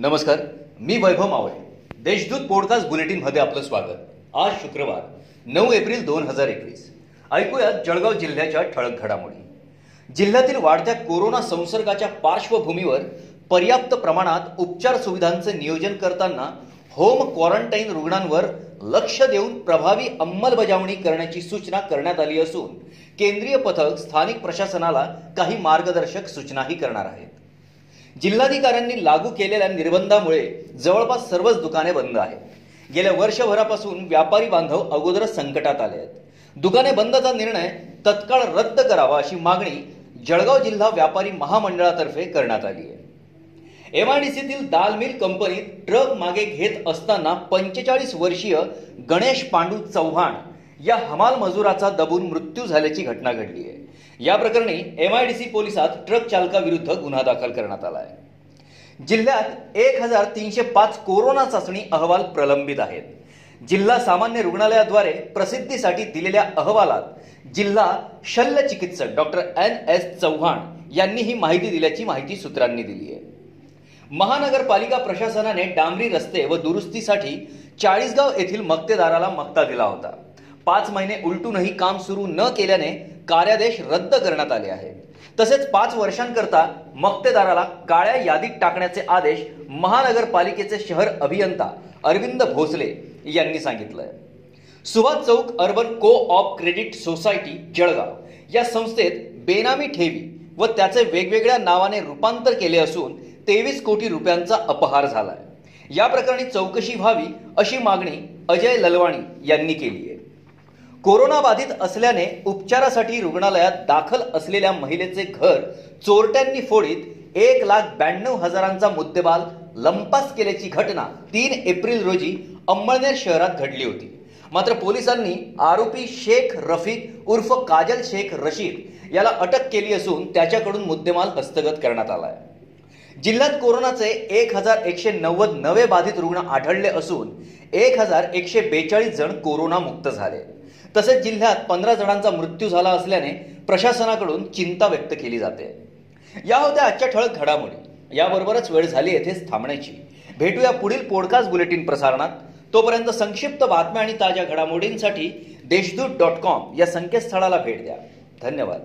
नमस्कार मी वैभव मावळे. देशदूत पॉडकास्ट बुलेटिनमध्ये आपलं स्वागत. आज शुक्रवार नऊ एप्रिल दोन हजार एकवीस. ऐकूयात जळगाव जिल्ह्याच्या ठळक घडामोडी. जिल्ह्यातील वाढत्या कोरोना संसर्गाच्या पार्श्वभूमीवर पर्याप्त प्रमाणात उपचार सुविधांचं नियोजन करताना होम क्वारंटाईन रुग्णांवर लक्ष देऊन प्रभावी अंमलबजावणी करण्याची सूचना करण्यात आली असून केंद्रीय पथक स्थानिक प्रशासनाला काही मार्गदर्शक सूचनाही करणार आहेत. जिल्हाधिकाऱ्यांनी लागू केलेल्या निर्बंधामुळे जवळपास सर्वच दुकाने बंद आहेत. गेल्या वर्षभरापासून व्यापारी बांधव अगोदरच संकटात आले आहेत. दुकाने बंदचा निर्णय तत्काळ रद्द करावा अशी मागणी जळगाव जिल्हा व्यापारी महामंडळातर्फे करण्यात आली आहे. एमआयडीसीतील दाल मिल कंपनीत ट्रक मागे घेत असताना पंचेचाळीस वर्षीय गणेश पांडू चव्हाण या हमाल मजुराचा दबून मृत्यू झाल्याची घटना घडली आहे. या प्रकरणी एमआयडीसी पोलिसात ट्रक चालकाविरुद्ध गुन्हा दाखल करण्यात आला आहे जिल्ह्यात एक हजार तीनशे पाच कोरोना चाचणी अहवाल प्रलंबित आहेत. जिल्हा सामान्य रुग्णालयाद्वारे प्रसिद्धीसाठी दिलेल्या अहवालात जिल्हा शल्य चिकित्सक डॉक्टर एन एस चव्हाण यांनी ही माहिती दिल्याची माहिती सूत्रांनी दिली आहे. महानगरपालिका प्रशासनाने डांबरी रस्ते व दुरुस्तीसाठी चाळीसगाव येथील मक्तेदाराला मक्ता दिला होता. पाच महिने उलटूनही काम सुरू न केल्याने कार्यादेश रद्द करण्यात आले आहेत. तसेच पाच वर्षांकरता मक्तेदाराला काळ्या यादीत टाकण्याचे आदेश महानगरपालिकेचे शहर अभियंता अरविंद भोसले यांनी सांगितलंय. Subhash Chowk urban co op credit society Jalgaon. या संस्थेत बेनामी ठेवी व त्याचे वेगवेगळ्या नावाने रूपांतर केले असून तेवीस कोटी रुपयांचा अपहार झालाय. या प्रकरणी चौकशी व्हावी अशी मागणी अजय ललवाणी यांनी केली आहे कोरोना बाधित असल्याने उपचारासाठी रुग्णालयात दाखल असलेल्या महिलेचे घर चोरट्यांनी फोडीत. एक लाख ब्याण्णव हजारांचा मुद्देमाल लंपास केल्याची घटना तीन एप्रिल रोजी अंमळनेर शहरात घडली होती. मात्र पोलिसांनी आरोपी शेख रफीक उर्फ काजल शेख रशीद याला अटक केली असून त्याच्याकडून मुद्देमाल हस्तगत करण्यात आलाय. जिल्ह्यात कोरोनाचे एक हजार एकशे नव्वद नवे बाधित रुग्ण आढळले असून एक हजार एकशे बेचाळीस जण कोरोनामुक्त झाले. तसेच जिल्ह्यात पंधरा जणांचा मृत्यू झाला असल्याने प्रशासनाकडून चिंता व्यक्त केली जाते. या होत्या आजच्या ठळक घडामोडी. याबरोबरच वेळ झाली येथेच थांबण्याची. भेटूया पुढील पॉडकास्ट बुलेटिन प्रसारणात. तोपर्यंत संक्षिप्त बातम्या आणि ताज्या घडामोडींसाठी देशदूत डॉट कॉम या संकेतस्थळाला भेट द्या. धन्यवाद.